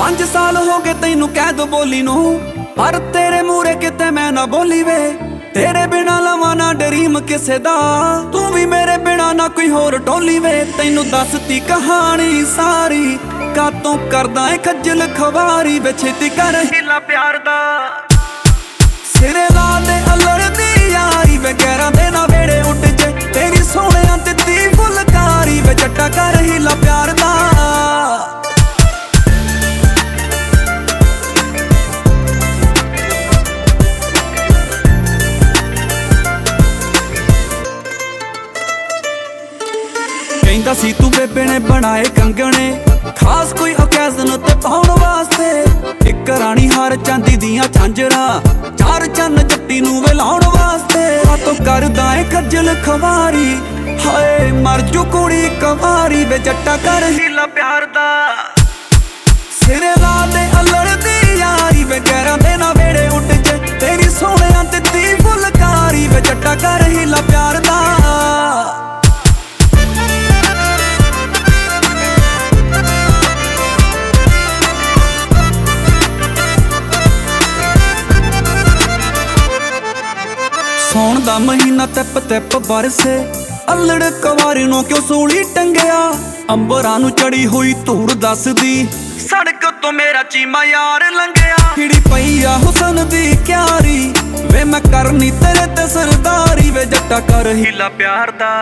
ਹੋ ਕੇ ਤੈਨੂੰ ਕਹਿ ਦੋ ਬੋਲੀ ਨੂੰ। ਪਰ ਤੇਰੇ ਮੂਰੇ ਕਿਤੇ ਮੈਂ ਨਾ ਬੋਲੀ ਵੇ। ਤੇਰੇ ਬਿਨਾ ਲਵਾਂ ਨਾ ਡਰੀਮ ਕਿਸੇ ਦਾ। ਤੂੰ ਵੀ ਮੇਰੇ ਬਿਨਾ ਨਾ ਕੋਈ ਹੋਰ ਟੋਲੀ ਵੇ। ਤੈਨੂੰ ਦੱਸਤੀ ਕਹਾਣੀ ਸਾਰੀ। ਕਾਤੋਂ ਕਰਦਾ ਏ ਖੱਜਲ ਖਵਾਰੀ ਵੇ। ਛੇਤੀ ਕਰ ਹਿਲਾ ਪਿਆਰ ਕਹਿੰਦਾ ਸੀ, ਤੂੰ ਬੇਬੇ ਨੇ ਬਣਾਏ ਕੰਗਣੇ। ਖਾਸ ਕੋਈ ਓਕੇਜ਼ਨ ਤੇ ਪਾਉਣ ਵਾਸਤੇ। ਇੱਕ ਰਾਣੀ ਹਾਰ ਚਾਂਦੀ ਦੀਆਂ ਝਾਂਜਰਾਂ, ਚਾਰ ਚੰਨ ਜੱਟੀ ਨੂੰ ਵਿਲਾਉਣ ਵਾਸਤੇ। ਆ ਤੂੰ ਕਰਦਾ ਏ ਖੱਜਲ ਖਵਾਰੀ ਹਾਏ, ਮਰ ਜੂ ਕੁੜੀ ਕਵਾਰੀ ਵੇ ਜੱਟਾ ਕਰ ਹੀਲਾ ਪਿਆਰ ਦਾ। ਸਿਰੇ ਸੌਣ ਦਾ ਮਹੀਨਾ ਤਿੱਪ ਤਿੱਪ ਬਰਸੇ ਅਲੜ ਕਵਾਰੀ ਨੂੰ ਕਿਉਂ ਸੂਲੀ ਟੰਗਿਆ? ਅੰਬਰਾਂ ਨੂੰ ਚੜੀ ਹੋਈ ਧੂੜ ਦੱਸਦੀ। ਸੜਕ ਤੋਂ ਮੇਰਾ ਚੀਮਾ ਯਾਰ ਲੰਘਿਆ। ਹਿੜੀ ਪਈ ਆ ਹੁਸਨ ਦੀ ਕਿਆਰੀ। ਵੇ ਮੈਂ ਕਰਨੀ ਤੇਰੇ ਤੇ ਸਰਦਾਰੀ। ਵੇ ਜੱਟਾ ਕਰ ਹੀਲਾ ਪਿਆਰ ਦਾ।